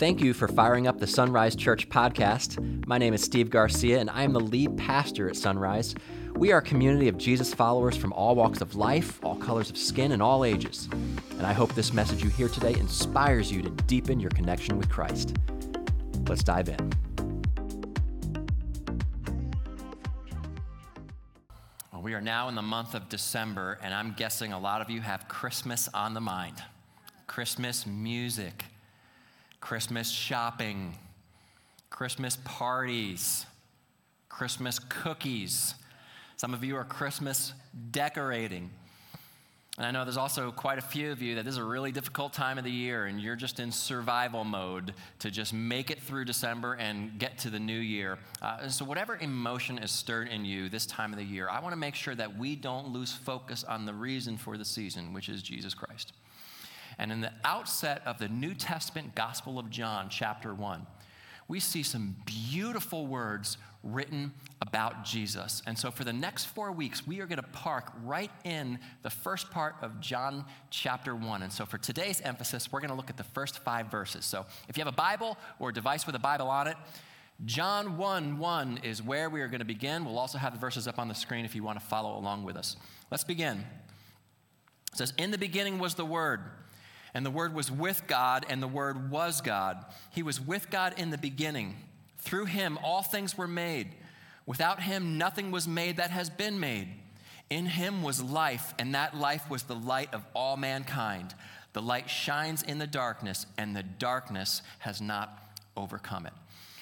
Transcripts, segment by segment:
Thank you for firing up the Sunrise Church podcast. My name is Steve Garcia, and I am the lead pastor at Sunrise. We are a community of Jesus followers from all walks of life, all colors of skin, and all ages. And I hope this message you hear today inspires you to deepen your connection with Christ. Let's dive in. Well, we are now in the month of December, and I'm guessing a lot of you have Christmas on the mind. Christmas music, Christmas shopping, Christmas parties, Christmas cookies. Some of you are Christmas decorating. And I know there's also quite a few of you that this is a really difficult time of the year and you're just in survival mode to just make it through December and get to the new year. Uh, so, whatever emotion is stirred in you this time of the year, I want to make sure that we don't lose focus on the reason for the season, which is Jesus Christ. And in the outset of the New Testament Gospel of John, chapter 1, we see some beautiful words written about Jesus. And so for the next four weeks, we are going to park right in the first part of John chapter 1. And so for today's emphasis, we're going to look at the first five verses. So if you have a Bible or a device with a Bible on it, John 1 1 is where we are going to begin. We'll also have the verses up on the screen if you want to follow along with us. Let's begin. It says, In the beginning was the Word and the Word was with God, and the Word was God. He was with God in the beginning. Through him, all things were made. Without him, nothing was made that has been made. In him was life, and that life was the light of all mankind. The light shines in the darkness, and the darkness has not overcome it.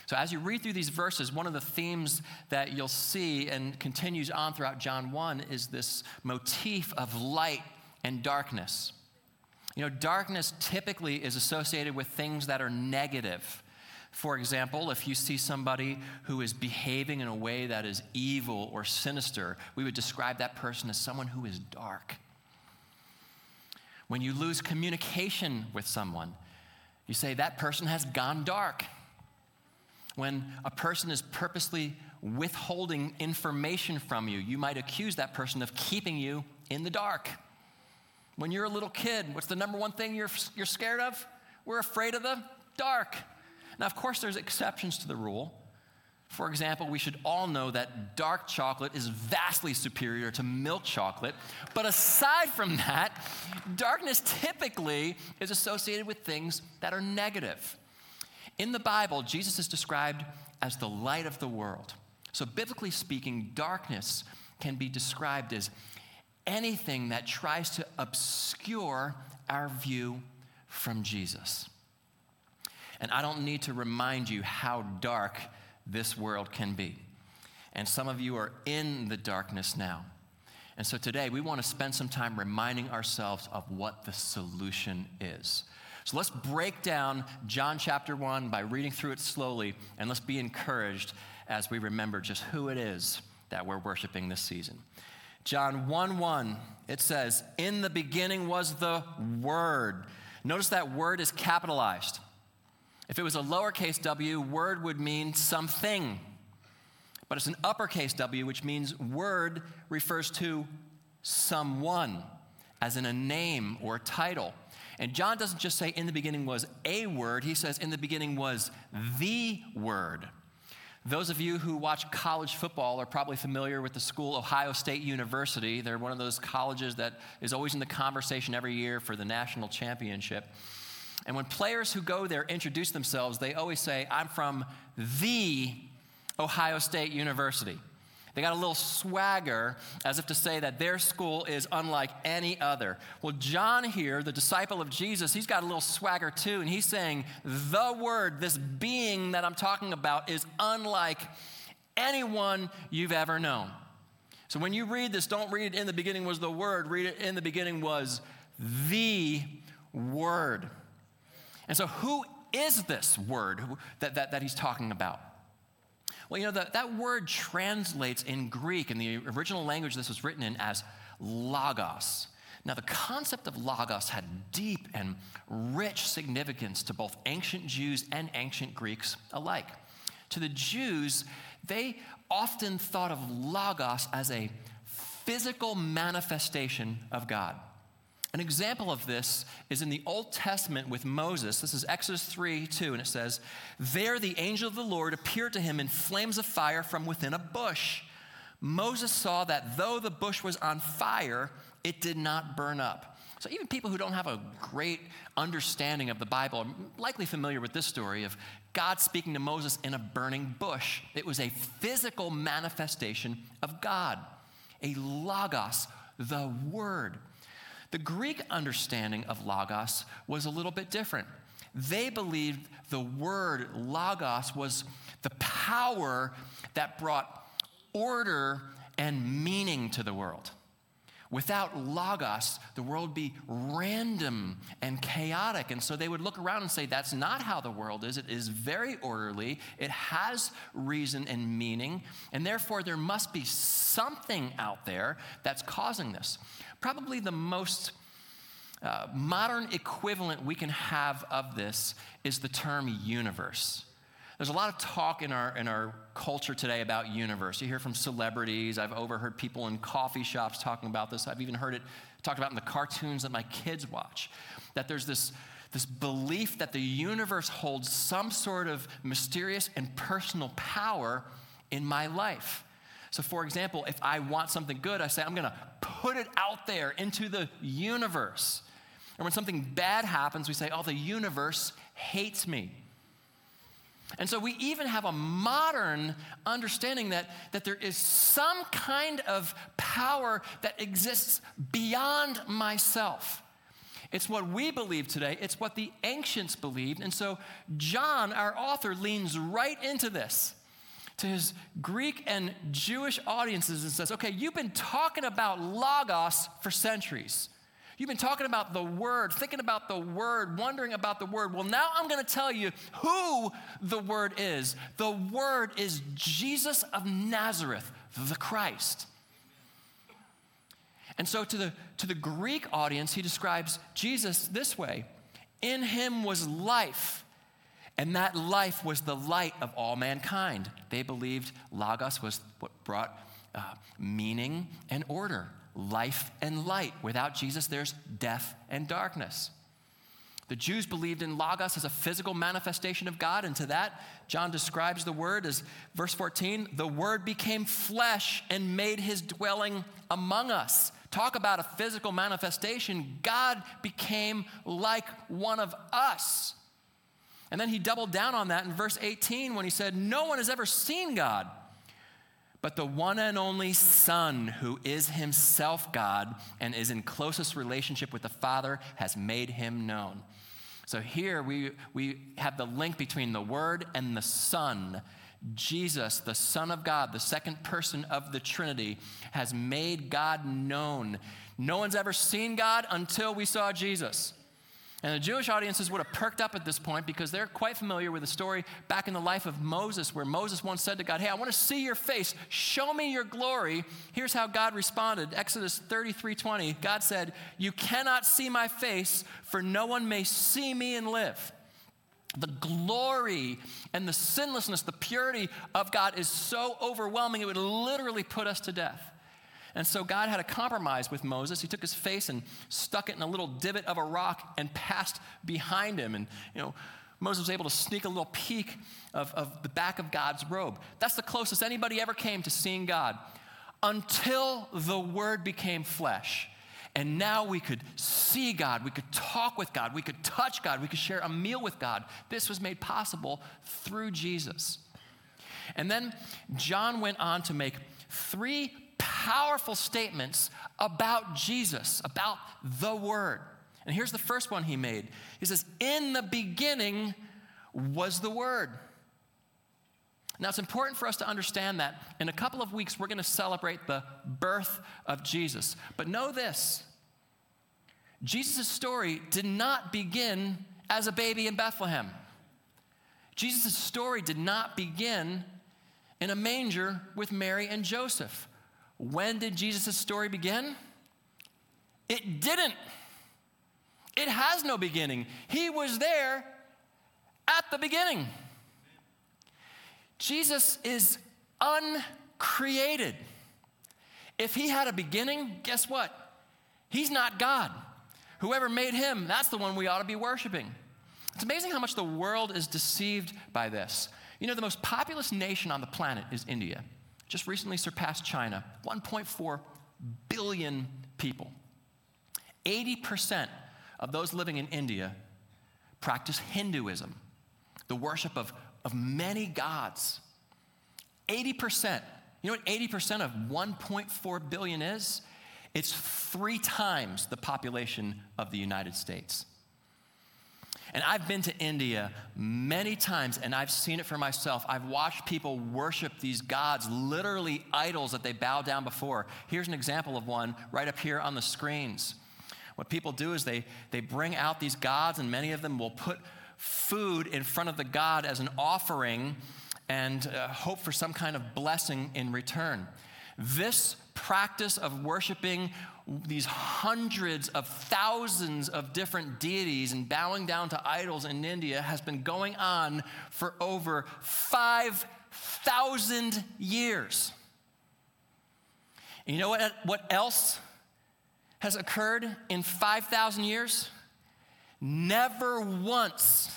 So, as you read through these verses, one of the themes that you'll see and continues on throughout John 1 is this motif of light and darkness. You know, darkness typically is associated with things that are negative. For example, if you see somebody who is behaving in a way that is evil or sinister, we would describe that person as someone who is dark. When you lose communication with someone, you say that person has gone dark. When a person is purposely withholding information from you, you might accuse that person of keeping you in the dark. When you're a little kid, what's the number one thing you're, you're scared of? We're afraid of the dark. Now, of course, there's exceptions to the rule. For example, we should all know that dark chocolate is vastly superior to milk chocolate. But aside from that, darkness typically is associated with things that are negative. In the Bible, Jesus is described as the light of the world. So, biblically speaking, darkness can be described as anything that tries to obscure our view from Jesus. And I don't need to remind you how dark this world can be. And some of you are in the darkness now. And so today we want to spend some time reminding ourselves of what the solution is. So let's break down John chapter 1 by reading through it slowly, and let's be encouraged as we remember just who it is that we're worshiping this season. John 1 1, it says, In the beginning was the Word. Notice that word is capitalized. If it was a lowercase w, word would mean something. But it's an uppercase W, which means word refers to someone, as in a name or title. And John doesn't just say in the beginning was a word, he says in the beginning was the word. Those of you who watch college football are probably familiar with the school Ohio State University. They're one of those colleges that is always in the conversation every year for the national championship. And when players who go there introduce themselves, they always say, I'm from the Ohio State University. They got a little swagger as if to say that their school is unlike any other. Well, John here, the disciple of Jesus, he's got a little swagger too, and he's saying, The Word, this being that I'm talking about, is unlike anyone you've ever known. So when you read this, don't read it in the beginning was the Word, read it in the beginning was the Word. And so, who is this Word that, that, that he's talking about? Well, you know, the, that word translates in Greek, in the original language this was written in, as logos. Now, the concept of logos had deep and rich significance to both ancient Jews and ancient Greeks alike. To the Jews, they often thought of logos as a physical manifestation of God. An example of this is in the Old Testament with Moses. This is Exodus 3 2, and it says, There the angel of the Lord appeared to him in flames of fire from within a bush. Moses saw that though the bush was on fire, it did not burn up. So, even people who don't have a great understanding of the Bible are likely familiar with this story of God speaking to Moses in a burning bush. It was a physical manifestation of God, a logos, the Word. The Greek understanding of logos was a little bit different. They believed the word logos was the power that brought order and meaning to the world. Without logos, the world would be random and chaotic. And so they would look around and say, that's not how the world is. It is very orderly, it has reason and meaning, and therefore there must be something out there that's causing this. Probably the most uh, modern equivalent we can have of this is the term universe. There's a lot of talk in our, in our culture today about universe. You hear from celebrities. I've overheard people in coffee shops talking about this. I've even heard it talked about in the cartoons that my kids watch. That there's this, this belief that the universe holds some sort of mysterious and personal power in my life. So, for example, if I want something good, I say, I'm going to put it out there into the universe. And when something bad happens, we say, oh, the universe hates me. And so we even have a modern understanding that, that there is some kind of power that exists beyond myself. It's what we believe today, it's what the ancients believed. And so John, our author, leans right into this to his Greek and Jewish audiences and says, okay, you've been talking about Logos for centuries. You've been talking about the Word, thinking about the Word, wondering about the Word. Well, now I'm going to tell you who the Word is. The Word is Jesus of Nazareth, the Christ. And so, to the, to the Greek audience, he describes Jesus this way In him was life, and that life was the light of all mankind. They believed Logos was what brought uh, meaning and order life and light. Without Jesus, there's death and darkness. The Jews believed in Logos as a physical manifestation of God, and to that, John describes the Word as, verse 14, the Word became flesh and made his dwelling among us. Talk about a physical manifestation. God became like one of us. And then he doubled down on that in verse 18 when he said, No one has ever seen God but the one and only Son, who is himself God and is in closest relationship with the Father, has made him known. So here we, we have the link between the Word and the Son. Jesus, the Son of God, the second person of the Trinity, has made God known. No one's ever seen God until we saw Jesus. And the Jewish audiences would have perked up at this point because they're quite familiar with the story back in the life of Moses, where Moses once said to God, Hey, I want to see your face. Show me your glory. Here's how God responded Exodus 33 20. God said, You cannot see my face, for no one may see me and live. The glory and the sinlessness, the purity of God is so overwhelming, it would literally put us to death. And so God had a compromise with Moses. He took his face and stuck it in a little divot of a rock and passed behind him. And, you know, Moses was able to sneak a little peek of, of the back of God's robe. That's the closest anybody ever came to seeing God until the Word became flesh. And now we could see God, we could talk with God, we could touch God, we could share a meal with God. This was made possible through Jesus. And then John went on to make three powerful statements about Jesus, about the Word. And here's the first one he made He says, In the beginning was the Word. Now, it's important for us to understand that in a couple of weeks, we're going to celebrate the birth of Jesus. But know this Jesus' story did not begin as a baby in Bethlehem. Jesus' story did not begin in a manger with Mary and Joseph. When did Jesus' story begin? It didn't. It has no beginning. He was there at the beginning. Jesus is uncreated. If he had a beginning, guess what? He's not God. whoever made him, that's the one we ought to be worshiping. It's amazing how much the world is deceived by this. You know, the most populous nation on the planet is India. Just recently surpassed China, 1.4 billion people. 80% of those living in India practice Hinduism, the worship of, of many gods. 80%. You know what 80% of 1.4 billion is? It's three times the population of the United States. And I've been to India many times and I've seen it for myself. I've watched people worship these gods, literally idols that they bow down before. Here's an example of one right up here on the screens. What people do is they, they bring out these gods, and many of them will put food in front of the god as an offering and uh, hope for some kind of blessing in return. This practice of worshiping these hundreds of thousands of different deities and bowing down to idols in India has been going on for over 5,000 years. And you know what, what else has occurred in 5,000 years? Never once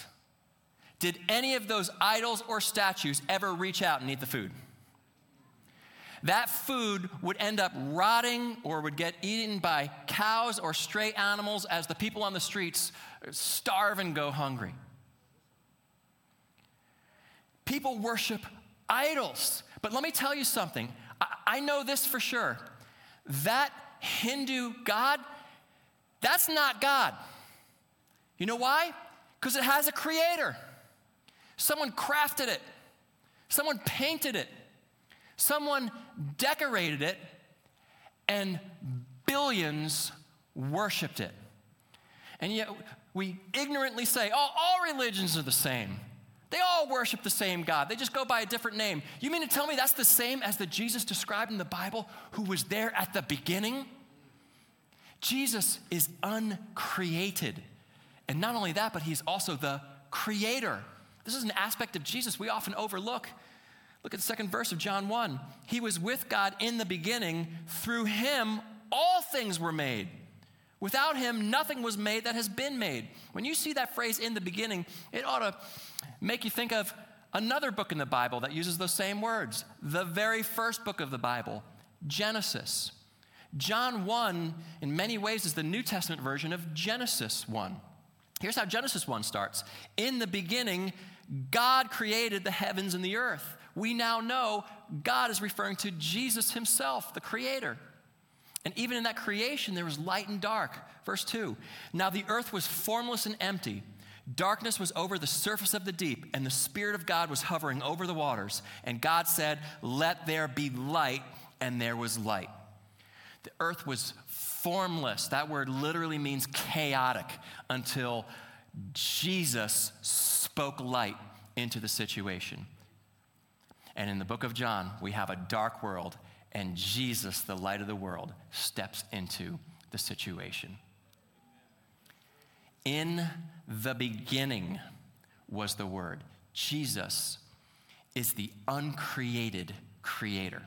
did any of those idols or statues ever reach out and eat the food. That food would end up rotting or would get eaten by cows or stray animals as the people on the streets starve and go hungry. People worship idols. But let me tell you something. I, I know this for sure. That Hindu God, that's not God. You know why? Because it has a creator. Someone crafted it, someone painted it, someone decorated it, and billions worshiped it. And yet we ignorantly say, oh, all religions are the same. They all worship the same God. They just go by a different name. You mean to tell me that's the same as the Jesus described in the Bible who was there at the beginning? Jesus is uncreated. And not only that, but he's also the creator. This is an aspect of Jesus we often overlook. Look at the second verse of John 1. He was with God in the beginning. Through him, all things were made. Without him, nothing was made that has been made. When you see that phrase in the beginning, it ought to make you think of another book in the Bible that uses those same words. The very first book of the Bible, Genesis. John 1, in many ways, is the New Testament version of Genesis 1. Here's how Genesis 1 starts In the beginning, God created the heavens and the earth. We now know God is referring to Jesus himself, the creator. And even in that creation, there was light and dark. Verse 2 Now the earth was formless and empty. Darkness was over the surface of the deep, and the Spirit of God was hovering over the waters. And God said, Let there be light, and there was light. The earth was formless. That word literally means chaotic until Jesus spoke light into the situation. And in the book of John, we have a dark world and Jesus, the light of the world, steps into the situation. In the beginning was the Word. Jesus is the uncreated creator.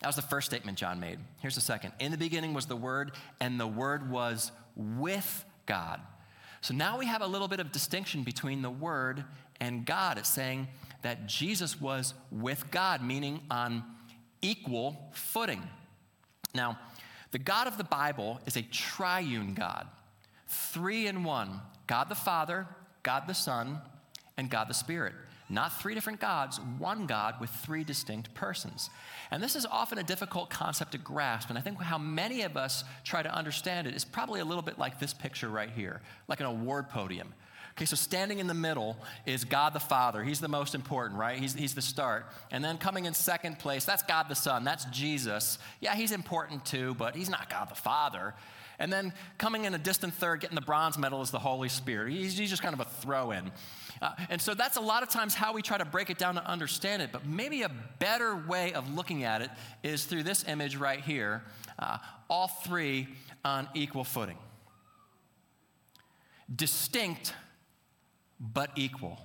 That was the first statement John made. Here's the second. In the beginning was the Word, and the Word was with God. So now we have a little bit of distinction between the Word and God. It's saying that Jesus was with God, meaning on equal footing. Now, the God of the Bible is a triune God, three in one God the Father, God the Son, and God the Spirit. Not three different gods, one God with three distinct persons. And this is often a difficult concept to grasp. And I think how many of us try to understand it is probably a little bit like this picture right here, like an award podium. Okay, so standing in the middle is God the Father. He's the most important, right? He's, he's the start. And then coming in second place, that's God the Son. That's Jesus. Yeah, he's important too, but he's not God the Father. And then coming in a distant third, getting the bronze medal is the Holy Spirit. He's, he's just kind of a throw in. Uh, and so that's a lot of times how we try to break it down to understand it. But maybe a better way of looking at it is through this image right here uh, all three on equal footing. Distinct but equal.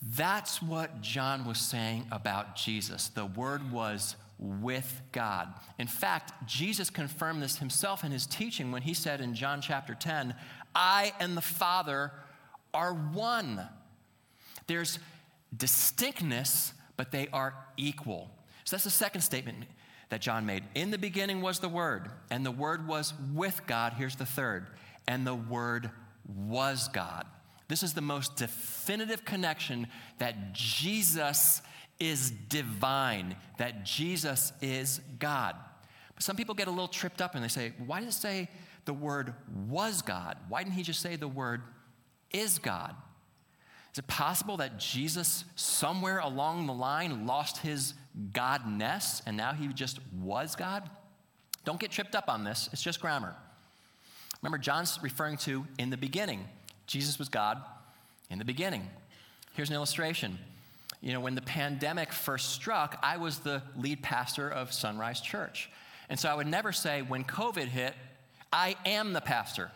That's what John was saying about Jesus. The Word was with God. In fact, Jesus confirmed this himself in his teaching when he said in John chapter 10, I and the Father are one. There's distinctness, but they are equal. So that's the second statement that John made. In the beginning was the Word, and the Word was with God. Here's the third, and the Word was God. This is the most definitive connection that Jesus is divine, that Jesus is God. But some people get a little tripped up and they say, why does it say the word was God? Why didn't he just say the word is God? Is it possible that Jesus, somewhere along the line, lost his godness and now he just was God? Don't get tripped up on this, it's just grammar. Remember, John's referring to in the beginning. Jesus was God in the beginning. Here's an illustration. You know, when the pandemic first struck, I was the lead pastor of Sunrise Church. And so I would never say, when COVID hit, I am the pastor.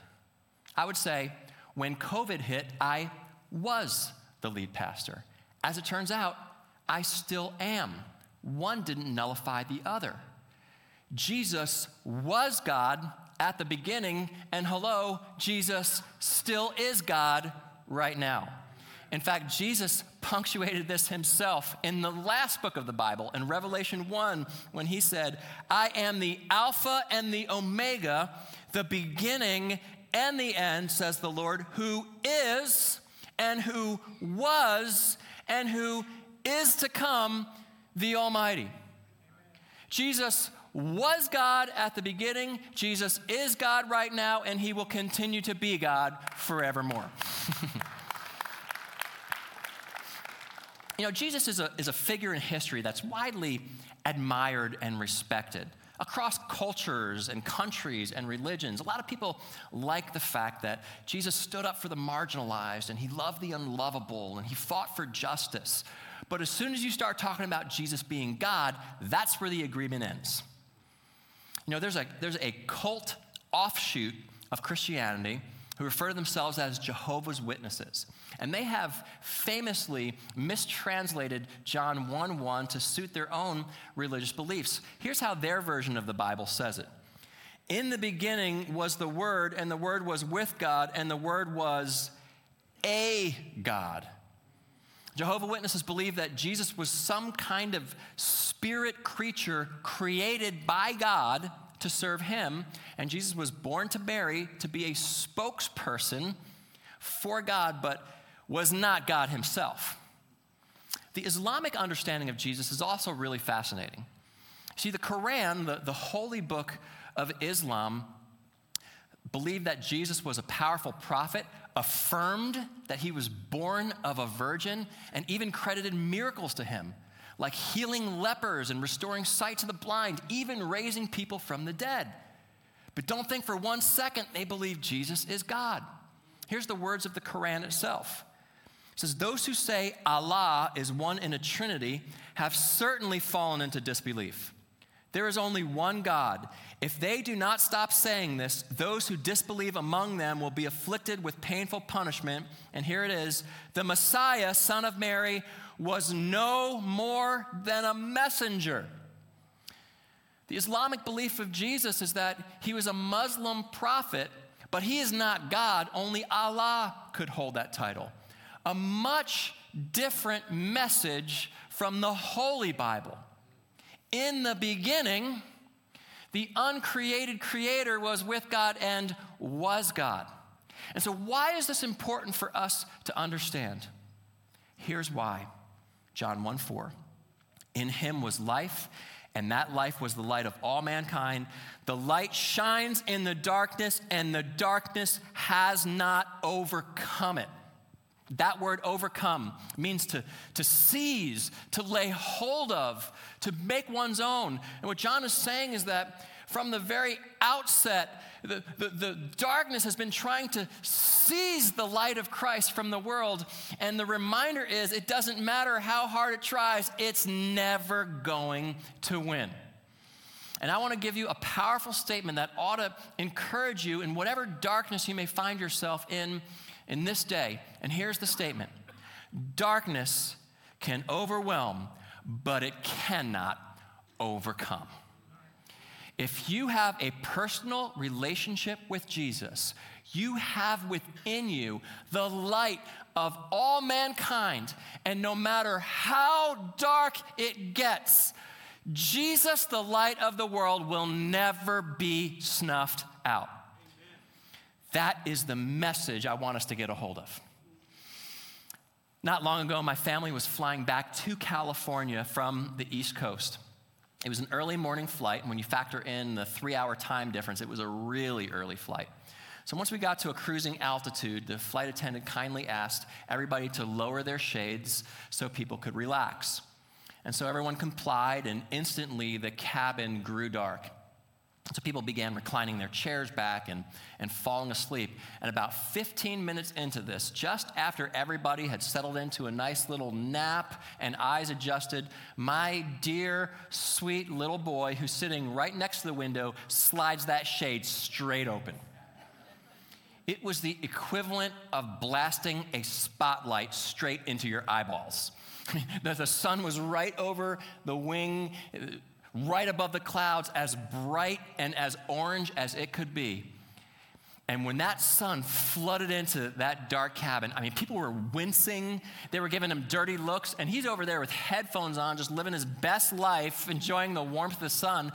I would say, when COVID hit, I was the lead pastor. As it turns out, I still am. One didn't nullify the other. Jesus was God at the beginning, and hello, Jesus still is God right now. In fact, Jesus punctuated this himself in the last book of the Bible, in Revelation 1, when he said, I am the Alpha and the Omega, the beginning and the end, says the Lord, who is and who was and who is to come, the Almighty. Jesus was God at the beginning, Jesus is God right now, and he will continue to be God forevermore. You know, Jesus is a, is a figure in history that's widely admired and respected across cultures and countries and religions. A lot of people like the fact that Jesus stood up for the marginalized and he loved the unlovable and he fought for justice. But as soon as you start talking about Jesus being God, that's where the agreement ends. You know, there's a, there's a cult offshoot of Christianity who refer to themselves as Jehovah's Witnesses. And they have famously mistranslated John 1 1 to suit their own religious beliefs. Here's how their version of the Bible says it In the beginning was the Word, and the Word was with God, and the Word was a God. Jehovah Witnesses believe that Jesus was some kind of spirit creature created by God to serve him, and Jesus was born to Mary to be a spokesperson for God, but was not God himself. The Islamic understanding of Jesus is also really fascinating. See, the Quran, the, the holy book of Islam, believed that Jesus was a powerful prophet, affirmed that he was born of a virgin, and even credited miracles to him like healing lepers and restoring sight to the blind, even raising people from the dead. But don't think for one second they believe Jesus is God. Here's the words of the Quran itself. It says, Those who say Allah is one in a trinity have certainly fallen into disbelief. There is only one God. If they do not stop saying this, those who disbelieve among them will be afflicted with painful punishment. And here it is the Messiah, son of Mary, was no more than a messenger. The Islamic belief of Jesus is that he was a Muslim prophet, but he is not God. Only Allah could hold that title. A much different message from the Holy Bible. In the beginning, the uncreated creator was with God and was God. And so, why is this important for us to understand? Here's why. John 1 4. In him was life, and that life was the light of all mankind. The light shines in the darkness, and the darkness has not overcome it. That word overcome means to, to seize, to lay hold of, to make one's own. And what John is saying is that from the very outset, the, the, the, darkness has been trying to seize the light of Christ from the world. And the reminder is it doesn't matter how hard it tries, it's never going to win. And I want to give you a powerful statement that ought to encourage you in whatever darkness you may find yourself in in this day. And here's the statement Darkness can overwhelm, but it cannot overcome. If you have a personal relationship with Jesus, you have within you the light of all mankind. And no matter how dark it gets, Jesus, the light of the world, will never be snuffed out. That is the message I want us to get a hold of. Not long ago, my family was flying back to California from the East Coast. It was an early morning flight, and when you factor in the three hour time difference, it was a really early flight. So once we got to a cruising altitude, the flight attendant kindly asked everybody to lower their shades so people could relax. And so everyone complied, and instantly the cabin grew dark. So people began reclining their chairs back and, and falling asleep. And about 15 minutes into this, just after everybody had settled into a nice little nap and eyes adjusted, my dear, sweet little boy who's sitting right next to the window slides that shade straight open. It was the equivalent of blasting a spotlight straight into your eyeballs. the sun was right over the wing right above the clouds, as bright and as orange as it could be. And when that sun flooded into that dark cabin, I mean, people were wincing. They were giving him dirty looks. And he's over there with headphones on, just living his best life, enjoying the warmth of the sun.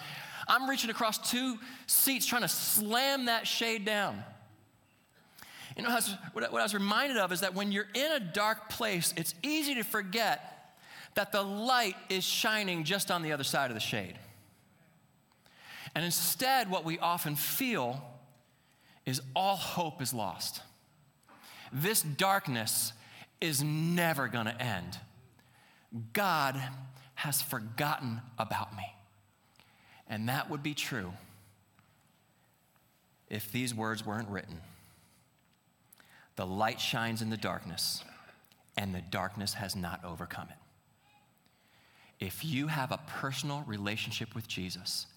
I'm reaching across two seats trying to slam that shade down. You know, what I was reminded of is that when you're in a dark place, it's easy to forget that the light is shining just on the other side of the shade. And instead, what we often feel is all hope is lost. This darkness is never going to end. God has forgotten about me. And that would be true if these words weren't written. The light shines in the darkness, and the darkness has not overcome it. If you have a personal relationship with Jesus,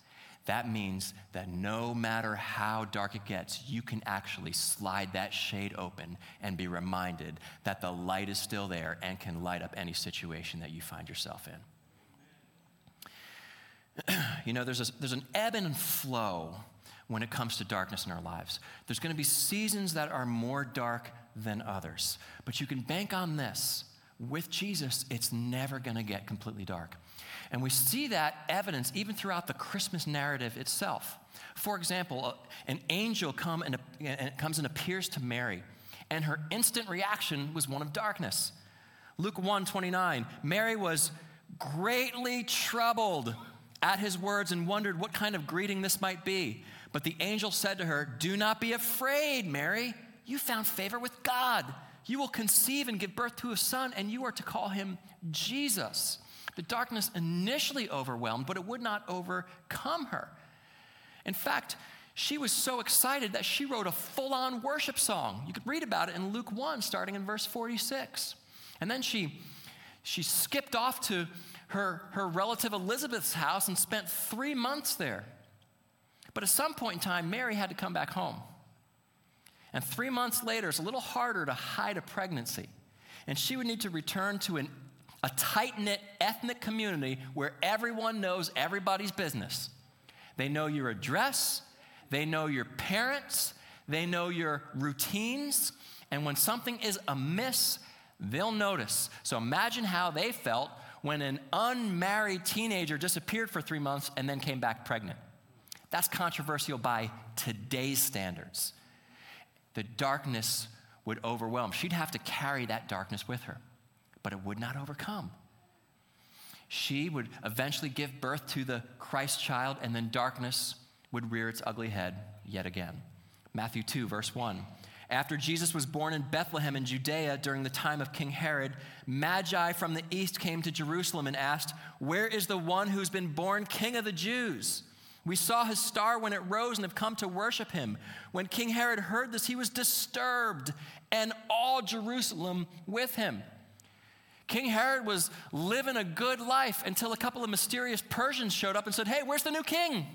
that means that no matter how dark it gets, you can actually slide that shade open and be reminded that the light is still there and can light up any situation that you find yourself in. you know, there's, a, there's an ebb and flow when it comes to darkness in our lives. There's going to be seasons that are more dark than others, but you can bank on this with Jesus, it's never going to get completely dark. And we see that evidence even throughout the Christmas narrative itself. For example, an angel come and, and comes and appears to Mary, and her instant reaction was one of darkness. Luke 1 29, Mary was greatly troubled at his words and wondered what kind of greeting this might be. But the angel said to her, Do not be afraid, Mary. You found favor with God. You will conceive and give birth to a son, and you are to call him Jesus. The darkness initially overwhelmed, but it would not overcome her. In fact, she was so excited that she wrote a full on worship song. You could read about it in Luke 1, starting in verse 46. And then she, she skipped off to her, her relative Elizabeth's house and spent three months there. But at some point in time, Mary had to come back home. And three months later, it's a little harder to hide a pregnancy. And she would need to return to an, a tight knit ethnic community where everyone knows everybody's business. They know your address, they know your parents, they know your routines. And when something is amiss, they'll notice. So imagine how they felt when an unmarried teenager disappeared for three months and then came back pregnant. That's controversial by today's standards the darkness would overwhelm. She'd have to carry that darkness with her, but it would not overcome. She would eventually give birth to the Christ child, and then darkness would rear its ugly head yet again. Matthew 2, verse 1. After Jesus was born in Bethlehem in Judea during the time of King Herod, Magi from the east came to Jerusalem and asked, Where is the one who's been born King of the Jews? We saw his star when it rose and have come to worship him. When King Herod heard this, he was disturbed, and all Jerusalem with him. King Herod was living a good life until a couple of mysterious Persians showed up and said, Hey, where's the new king?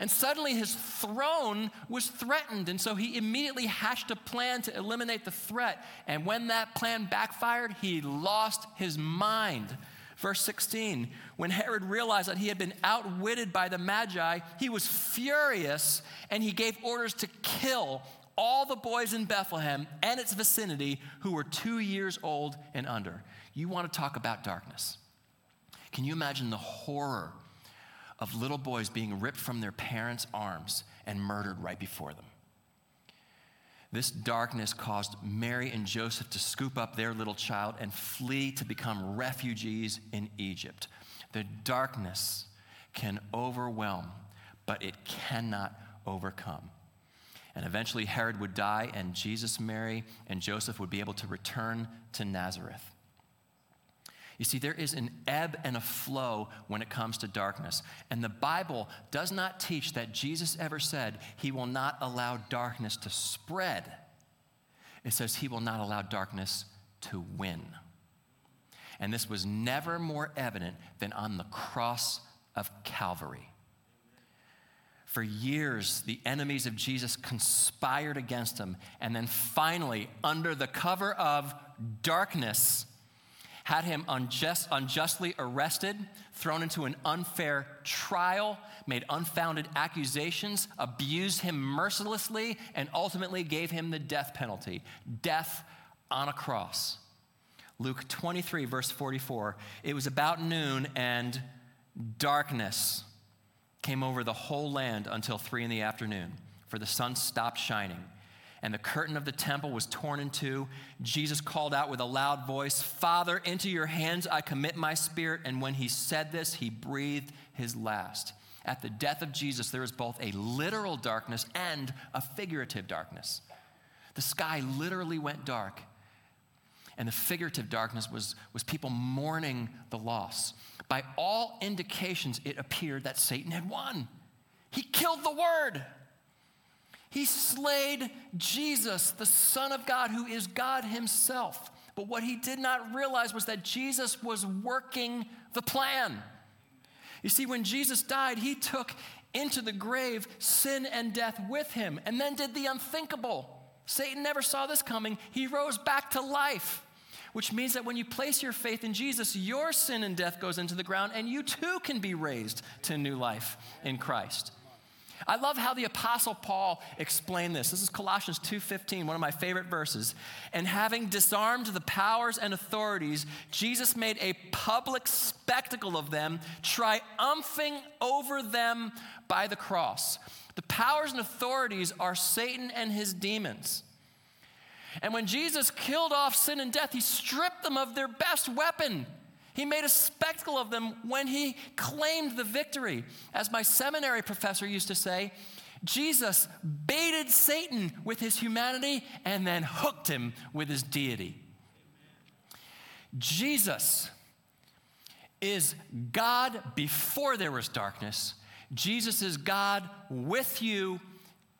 And suddenly his throne was threatened. And so he immediately hatched a plan to eliminate the threat. And when that plan backfired, he lost his mind. Verse 16, when Herod realized that he had been outwitted by the Magi, he was furious and he gave orders to kill all the boys in Bethlehem and its vicinity who were two years old and under. You want to talk about darkness? Can you imagine the horror of little boys being ripped from their parents' arms and murdered right before them? This darkness caused Mary and Joseph to scoop up their little child and flee to become refugees in Egypt. The darkness can overwhelm, but it cannot overcome. And eventually, Herod would die, and Jesus, Mary, and Joseph would be able to return to Nazareth. You see, there is an ebb and a flow when it comes to darkness. And the Bible does not teach that Jesus ever said he will not allow darkness to spread. It says he will not allow darkness to win. And this was never more evident than on the cross of Calvary. For years, the enemies of Jesus conspired against him. And then finally, under the cover of darkness, had him unjust, unjustly arrested, thrown into an unfair trial, made unfounded accusations, abused him mercilessly, and ultimately gave him the death penalty death on a cross. Luke 23, verse 44. It was about noon, and darkness came over the whole land until three in the afternoon, for the sun stopped shining and the curtain of the temple was torn in two. Jesus called out with a loud voice, Father, into your hands I commit my spirit. And when he said this, he breathed his last. At the death of Jesus, there is both a literal darkness and a figurative darkness. The sky literally went dark. And the figurative darkness was, was people mourning the loss. By all indications, it appeared that Satan had won. He killed the word. He slayed Jesus, the Son of God, who is God Himself. But what he did not realize was that Jesus was working the plan. You see, when Jesus died, he took into the grave sin and death with him and then did the unthinkable. Satan never saw this coming. He rose back to life, which means that when you place your faith in Jesus, your sin and death goes into the ground and you too can be raised to new life in Christ. I love how the apostle Paul explained this. This is Colossians 2:15, one of my favorite verses. And having disarmed the powers and authorities, Jesus made a public spectacle of them, triumphing over them by the cross. The powers and authorities are Satan and his demons. And when Jesus killed off sin and death, he stripped them of their best weapon, he made a spectacle of them when he claimed the victory. As my seminary professor used to say, Jesus baited Satan with his humanity and then hooked him with his deity. Jesus is God before there was darkness. Jesus is God with you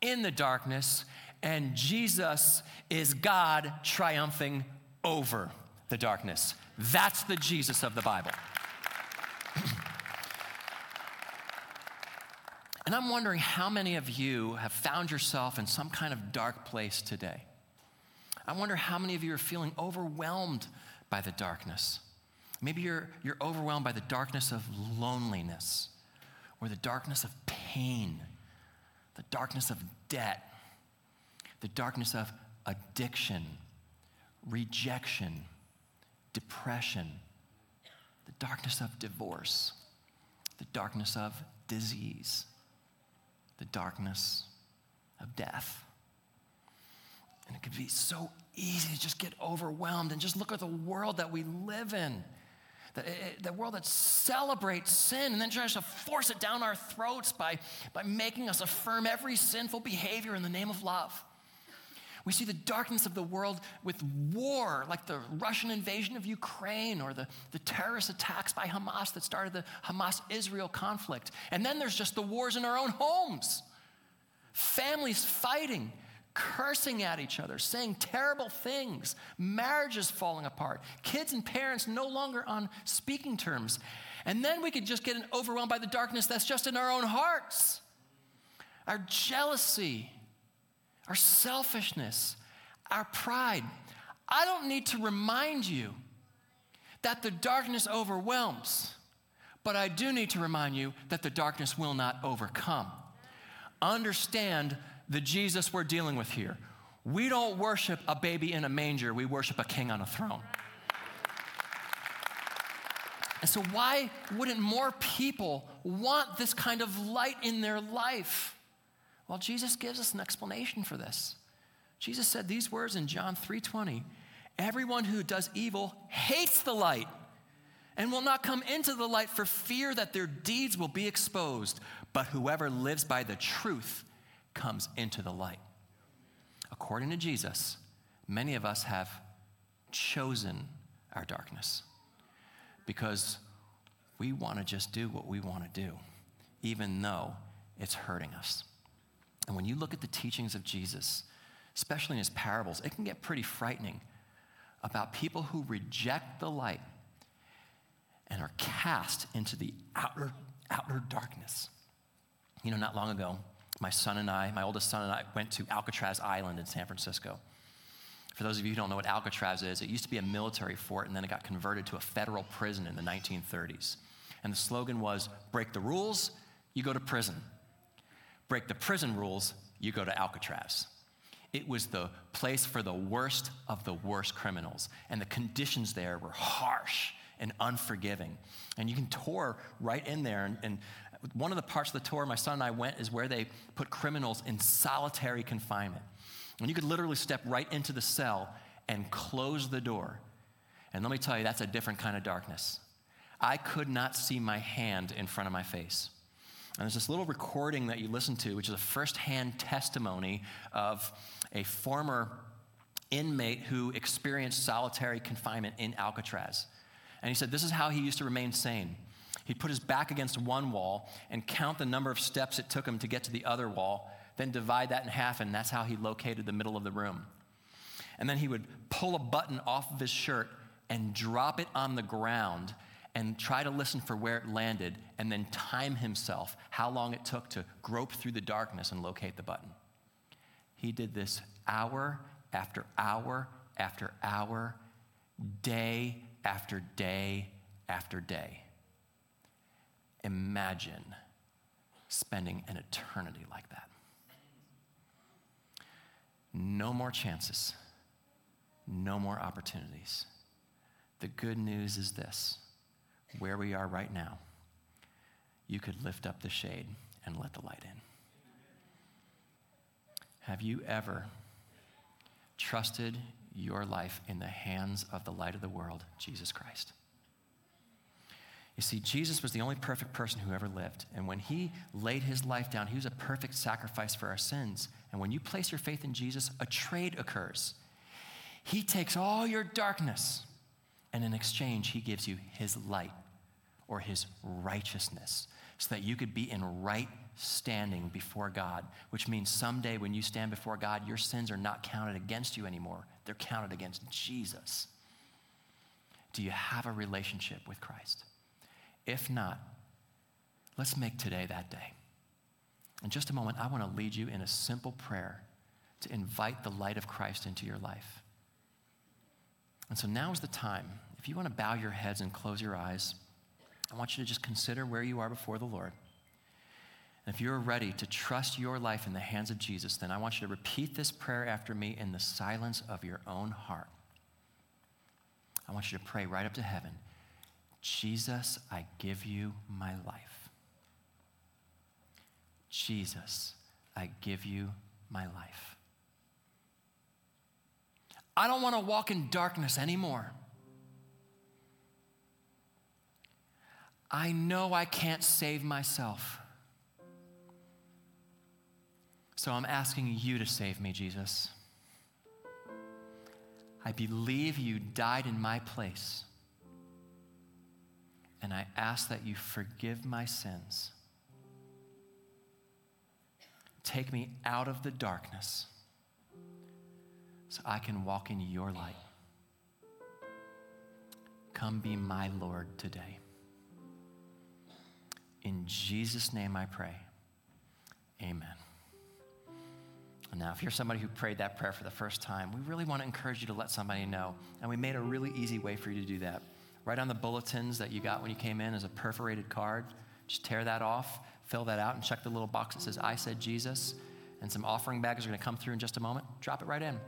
in the darkness. And Jesus is God triumphing over the darkness. That's the Jesus of the Bible. and I'm wondering how many of you have found yourself in some kind of dark place today. I wonder how many of you are feeling overwhelmed by the darkness. Maybe you're, you're overwhelmed by the darkness of loneliness or the darkness of pain, the darkness of debt, the darkness of addiction, rejection depression, the darkness of divorce, the darkness of disease, the darkness of death. And it can be so easy to just get overwhelmed and just look at the world that we live in. Eh, eh, the world that celebrates sin and then tries to force it down our throats by, by making us affirm every sinful behavior in the name of love. We see the darkness of the world with war, like the Russian invasion of Ukraine or the, the terrorist attacks by Hamas that started the Hamas Israel conflict. And then there's just the wars in our own homes families fighting, cursing at each other, saying terrible things, marriages falling apart, kids and parents no longer on speaking terms. And then we could just get overwhelmed by the darkness that's just in our own hearts. Our jealousy, our selfishness, our pride. I don't need to remind you that the darkness overwhelms. But I do need to remind you that the darkness will not overcome. Understand the Jesus we're dealing with here. We don't worship a baby in a manger, we worship a king on a throne. And so, why wouldn't more people want this kind of light in their life? Well, Jesus gives us an explanation for this. Jesus said these words in John 3:20, "Everyone who does evil hates the light and will not come into the light for fear that their deeds will be exposed, but whoever lives by the truth comes into the light." According to Jesus, many of us have chosen our darkness because we want to just do what we want to do, even though it's hurting us. And when you look at the teachings of Jesus, especially in his parables, it can get pretty frightening about people who reject the light and are cast into the outer, outer darkness. You know, not long ago, my son and I, my oldest son and I, went to Alcatraz Island in San Francisco. For those of you who don't know what Alcatraz is, it used to be a military fort and then it got converted to a federal prison in the 1930s. And the slogan was break the rules, you go to prison. Break the prison rules, you go to Alcatraz. It was the place for the worst of the worst criminals. And the conditions there were harsh and unforgiving. And you can tour right in there. And, and, one of the parts of the tour my son and I went is where they put criminals in solitary confinement. And you could literally step right into the cell and close the door. And let me tell you, that's a different kind of darkness. I could not see my hand in front of my face. And there's this little recording that you listen to, which is a firsthand testimony of a former inmate who experienced solitary confinement in Alcatraz. And he said this is how he used to remain sane. He'd put his back against one wall and count the number of steps it took him to get to the other wall, then divide that in half, and that's how he located the middle of the room. And then he would pull a button off of his shirt and drop it on the ground and try to listen for where it landed and then time himself how long it took to grope through the darkness and locate the button. He did this hour after hour after hour, day after day after day. Imagine spending an eternity like that. No more chances, no more opportunities. The good news is this where we are right now, you could lift up the shade and let the light in. Have you ever trusted your life in the hands of the light of the world, Jesus Christ? You see, Jesus was the only perfect person who ever lived. And when he laid his life down, he was a perfect sacrifice for our sins. And when you place your faith in Jesus, a trade occurs. He takes all your darkness, and in exchange, he gives you his light or his righteousness so that you could be in right standing before God, which means someday when you stand before God, your sins are not counted against you anymore, they're counted against Jesus. Do you have a relationship with Christ? If not, let's make today that day. In just a moment, I want to lead you in a simple prayer to invite the light of Christ into your life. And so now is the time. If you want to bow your heads and close your eyes, I want you to just consider where you are before the Lord. And if you're ready to trust your life in the hands of Jesus, then I want you to repeat this prayer after me in the silence of your own heart. I want you to pray right up to heaven Jesus, I give you my life. Jesus, I give you my life. I don't want to walk in darkness anymore. I know I can't save myself. So I'm asking you to save me, Jesus. I believe you died in my place and I ask that you forgive my sins. Take me out of the darkness so I can walk in your light. Come be my Lord today. In Jesus' name I pray. Amen. Now, if you're somebody who prayed that prayer for the first time, we really want to encourage you to let somebody know. And we made a really easy way for you to do that Right on the bulletins that you got when you came in is a perforated card. Just tear that off, fill that out, and check the little box that says, I said Jesus. And some offering bags are going to come through in just a moment. Drop it right in.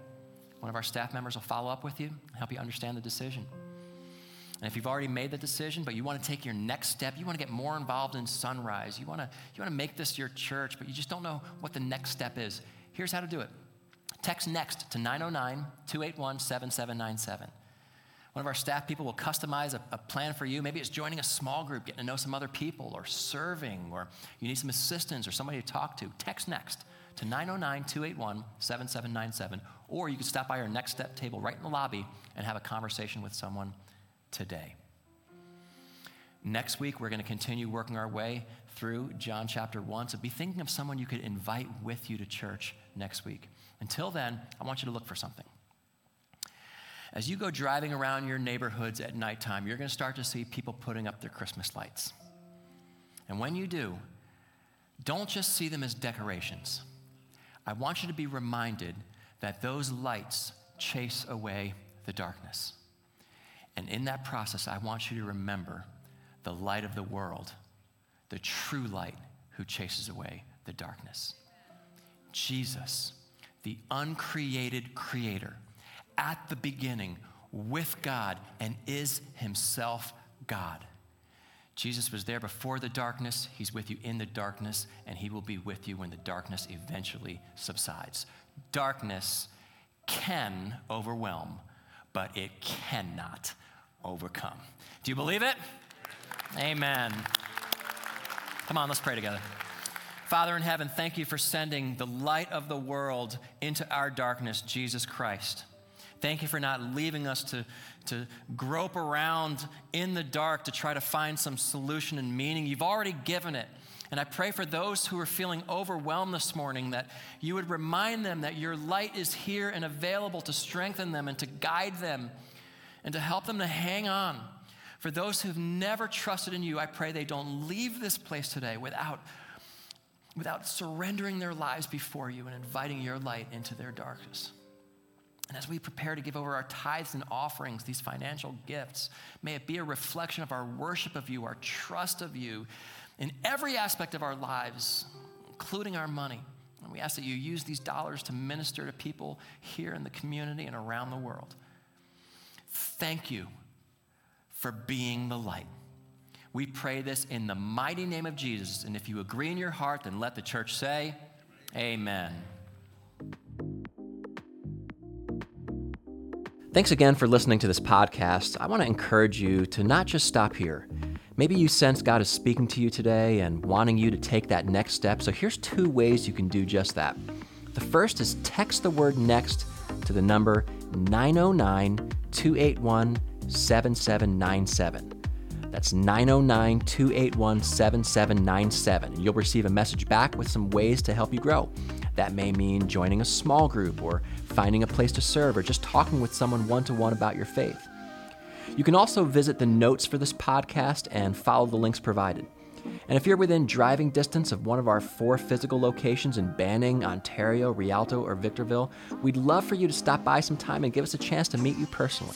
One of our staff members will follow up with you, and help you understand the decision. And if you've already made the decision, but you want to take your next step, you want to get more involved in Sunrise, you want to, you want to make this your church, but you just don't know what the next step is, here's how to do it. Text NEXT to 909 281 7797. One of our staff people will customize a, a, plan for you. Maybe it's joining a small group, getting to know some other people, or serving, or you need some assistance or somebody to talk to. Text NEXT to 909 281 7797, or you can stop by our Next Step table right in the lobby and have a conversation with someone today. Next week, we're going to continue working our way through John chapter 1. So be thinking of someone you could invite with you to church next week. Until then, I want you to look for something. As you go driving around your neighborhoods at nighttime, you're going to start to see people putting up their Christmas lights. And when you do, don't just see them as decorations. I want you to be reminded that those lights chase away the darkness. And in that process, I want you to remember the light of the world, the true light who chases away the darkness. Jesus, the uncreated creator, at the beginning with God and is himself God. Jesus was there before the darkness. He's with you in the darkness, and he will be with you when the darkness eventually subsides. Darkness can overwhelm, but it cannot overcome. Do you believe it? Amen. Come on, let's pray together. Father in heaven, thank you for sending the light of the world into our darkness, Jesus Christ. Thank you for not leaving us to, to grope around in the dark to try to find some solution and meaning. You've already given it. And I pray for those who are feeling overwhelmed this morning that you would remind them that your light is here and available to strengthen them and to guide them and to help them to hang on. For those who've never trusted in you, I pray they don't leave this place today without, without surrendering their lives before you and inviting your light into their darkness. And as we prepare to give over our tithes and offerings, these financial gifts, may it be a reflection of our worship of you, our trust of you in every aspect of our lives, including our money. And we ask that you use these dollars to minister to people here in the community and around the world. Thank you for being the light. We pray this in the mighty name of Jesus. And if you agree in your heart, then let the church say, Amen. Thanks again for listening to this podcast. I want to encourage you to not just stop here. Maybe you sense God is speaking to you today and wanting you to take that next step. So here's two ways you can do just that. The first is text the word next to the number 909 281 7797. That's 909 281 7797. You'll receive a message back with some ways to help you grow. That may mean joining a small group or finding a place to serve or just talking with someone one to one about your faith. You can also visit the notes for this podcast and follow the links provided. And if you're within driving distance of one of our four physical locations in Banning, Ontario, Rialto, or Victorville, we'd love for you to stop by sometime and give us a chance to meet you personally.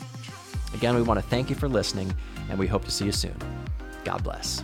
Again, we want to thank you for listening, and we hope to see you soon. God bless.